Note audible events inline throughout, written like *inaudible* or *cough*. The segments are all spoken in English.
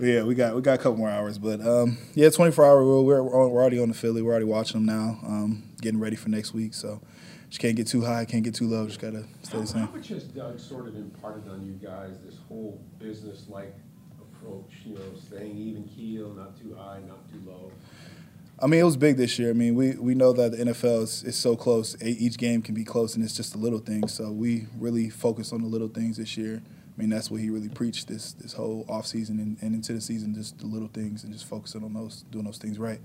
Yeah, we got we got a couple more hours, but um, yeah, 24 hour rule. We're we're already on the Philly. We're already watching them now, um, getting ready for next week. So just can't get too high, can't get too low. Just gotta stay the same. How much has Doug sort of imparted on you guys this whole business-like approach? You know, staying even keel, not too high, not too low. I mean, it was big this year. I mean, we, we know that the NFL is, is so close. Each game can be close, and it's just the little things. So we really focused on the little things this year. I mean, that's what he really preached this this whole offseason and, and into the season, just the little things and just focusing on those, doing those things right.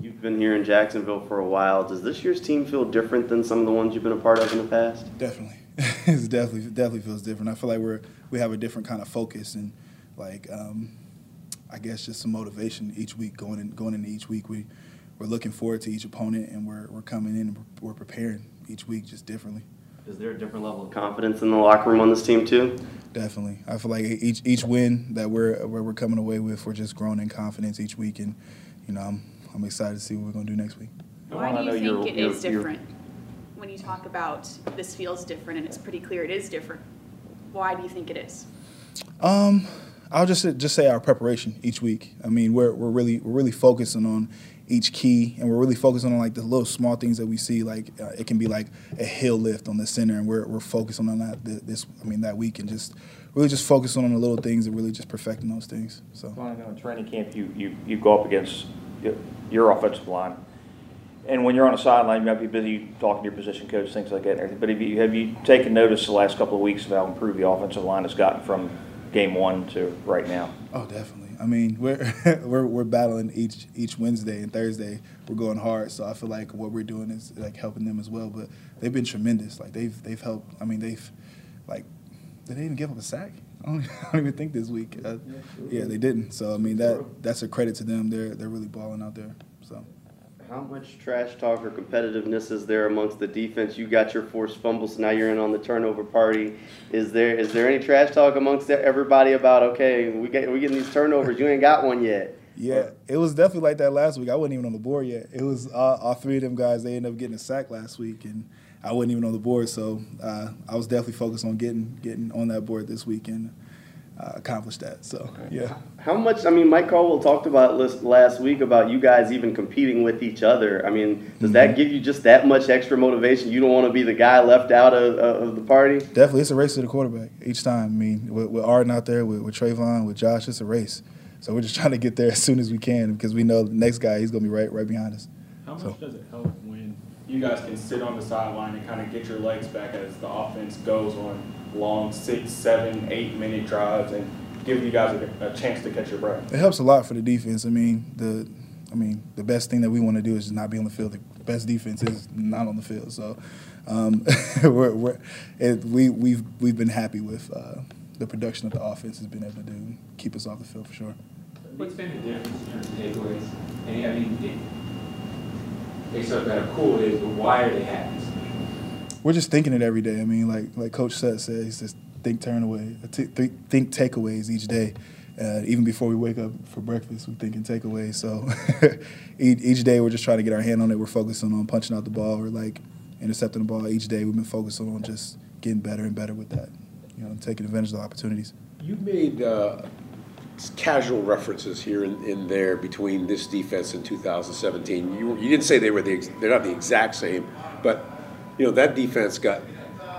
You've been here in Jacksonville for a while. Does this year's team feel different than some of the ones you've been a part of in the past? Definitely, *laughs* it definitely definitely feels different. I feel like we're we have a different kind of focus and like um, I guess just some motivation each week going in going into each week. We we're looking forward to each opponent and we're we're coming in and we're preparing each week just differently. Is there a different level of confidence in the locker room on this team too? Definitely. I feel like each each win that we're where we're coming away with, we're just growing in confidence each week, and you know I'm I'm excited to see what we're going to do next week. Why do you think it is different? When you talk about this feels different, and it's pretty clear it is different. Why do you think it is? Um, I'll just just say our preparation each week. I mean, we're we're really we're really focusing on each key, and we're really focusing on like the little small things that we see. Like uh, it can be like a hill lift on the center, and we're we're focusing on that this. I mean that week, and just really just focusing on the little things and really just perfecting those things. So. Well, I in training camp you you you go up against your offensive line. And when you're on the sideline, you might be busy talking to your position coach, things like that. But have you, have you taken notice the last couple of weeks of how improved the offensive line has gotten from game one to right now? Oh, definitely. I mean, we're *laughs* we're we're battling each each Wednesday and Thursday. We're going hard, so I feel like what we're doing is like helping them as well. But they've been tremendous. Like they've they've helped. I mean, they've like did they even give up a sack? *laughs* I don't, I don't even think this week. Uh, yeah, they didn't. So I mean that that's a credit to them. They're they're really balling out there. So. How much trash talk or competitiveness is there amongst the defense? You got your forced fumbles, now you're in on the turnover party. Is there is there any trash talk amongst everybody about okay, we get we getting these turnovers, you ain't got one yet? Yeah, it was definitely like that last week. I wasn't even on the board yet. It was uh, all three of them guys. They ended up getting a sack last week, and I wasn't even on the board. So uh, I was definitely focused on getting getting on that board this weekend uh, accomplish that. So yeah. How much? I mean, Mike Caldwell talked about last week about you guys even competing with each other. I mean, does mm-hmm. that give you just that much extra motivation? You don't want to be the guy left out of, of the party. Definitely, it's a race to the quarterback each time. I mean, with, with Arden out there, with, with Travon, with Josh, it's a race. So we're just *laughs* trying to get there as soon as we can because we know the next guy he's going to be right right behind us. How much so. does it help when you guys can sit on the sideline and kind of get your legs back as the offense goes on long six, seven, eight minute drives and give you guys a, a, chance to catch your breath. It helps a lot for the defense. I mean, the I mean, the best thing that we want to do is just not be on the field. The best defense is not on the field. So, um, *laughs* we're, we're it, we we've we've been happy with uh, the production that the offense has been able to do, keep us off the field for sure. What's been the difference in terms of takeaways? And I mean, it, they sort of got cool is, but why are they happy? we're just thinking it every day. I mean, like like Coach Seth said, he says think turn away, think takeaways each day. Uh, even before we wake up for breakfast, we're thinking takeaways. So *laughs* each, each, day we're just trying to get our hand on it. We're focusing on punching out the ball or like intercepting the ball each day. We've been focusing on just getting better and better with that. You know, taking advantage of the opportunities. You made uh, casual references here and, and, there between this defense and 2017. You, you didn't say they were the they're not the exact same, but you know, that defense got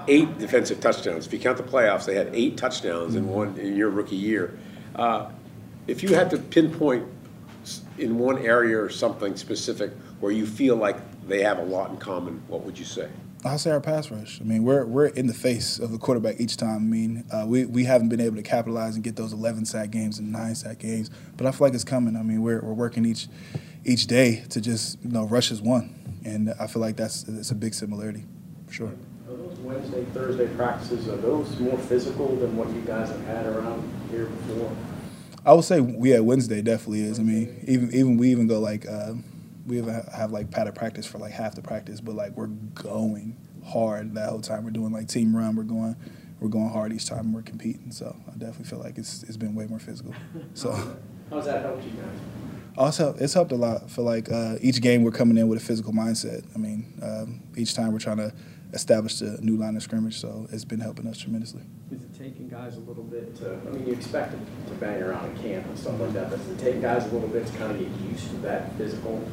eight defensive touchdowns. If you count the playoffs, they had eight touchdowns in one in your rookie year. Uh, if you had to pinpoint in one area or something specific where you feel like they have a lot in common, what would you say? I'll say our pass rush. I mean, we're we're in the face of the quarterback each time. I mean, uh, we we haven't been able to capitalize and get those 11 sack games and nine sack games, but I feel like it's coming. I mean, we're we're working each each day to just you know rush is one and I feel like that's it's a big similarity, for sure. Are those Wednesday, Thursday practices are those more physical than what you guys have had around here before? I would say yeah, Wednesday definitely is. I mean, even even we even go like uh, we even have like padded practice for like half the practice, but like we're going hard that whole time. We're doing like team run. We're going we're going hard each time we're competing. So I definitely feel like it's it's been way more physical. *laughs* So how's that helped you guys? Also, it's helped a lot. For like uh, each game, we're coming in with a physical mindset. I mean, um, each time we're trying to established a new line of scrimmage. So it's been helping us tremendously. Is it taking guys a little bit to, I mean, you expect them to bang around in camp and stuff like that, but does it take guys a little bit to kind of get used to that physical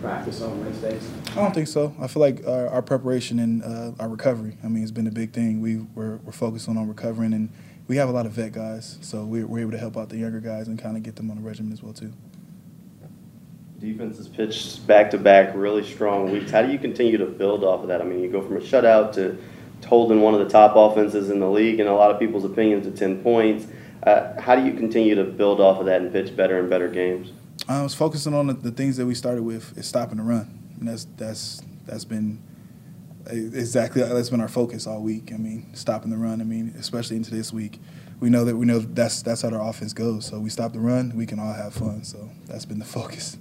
practice on Wednesdays? I don't think so. I feel like our, our preparation and uh, our recovery. I mean, it's been a big thing. We we're, we're focusing on recovering, and we have a lot of vet guys, so we're, we're able to help out the younger guys and kind of get them on a regimen as well too. Defense has pitched back-to-back really strong weeks. How do you continue to build off of that? I mean, you go from a shutout to holding one of the top offenses in the league, in a lot of people's opinions, to 10 points. Uh, how do you continue to build off of that and pitch better and better games? I was focusing on the, the things that we started with is stopping the run, and that's that's that's been exactly that's been our focus all week. I mean, stopping the run. I mean, especially into this week, we know that we know that's that's how our offense goes. So we stop the run, we can all have fun. So that's been the *laughs* focus.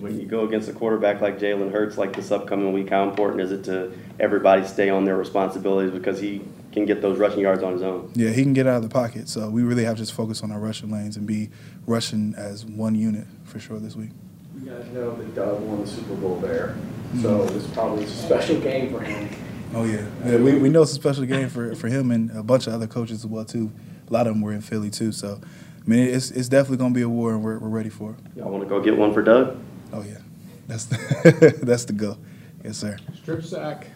When you go against a quarterback like Jalen Hurts, like this upcoming week, how important is it to everybody stay on their responsibilities because he can get those rushing yards on his own? Yeah, he can get out of the pocket. So we really have to just focus on our rushing lanes and be rushing as one unit for sure this week. You guys know that Doug won the Super Bowl there, mm-hmm. so this probably a special game for him. Oh yeah, yeah we, we know it's a special game for, for him and a bunch of other coaches as well too. A lot of them were in Philly too, so I mean it's it's definitely going to be a war and we're, we're ready for it. Y'all want to go get one for Doug? Oh yeah, that's the, *laughs* that's the go. Yes sir. Strip sack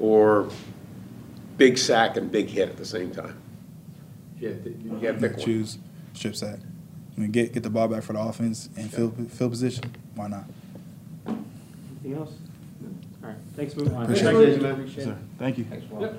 or big sack and big hit at the same time. You have to, you have to pick one. Choose strip sack. I mean, get get the ball back for the offense and fill fill position. Why not? Anything else? All right, thanks, Moon. Appreciate Thank it. you, man. It. Thank you. Thanks, Walt.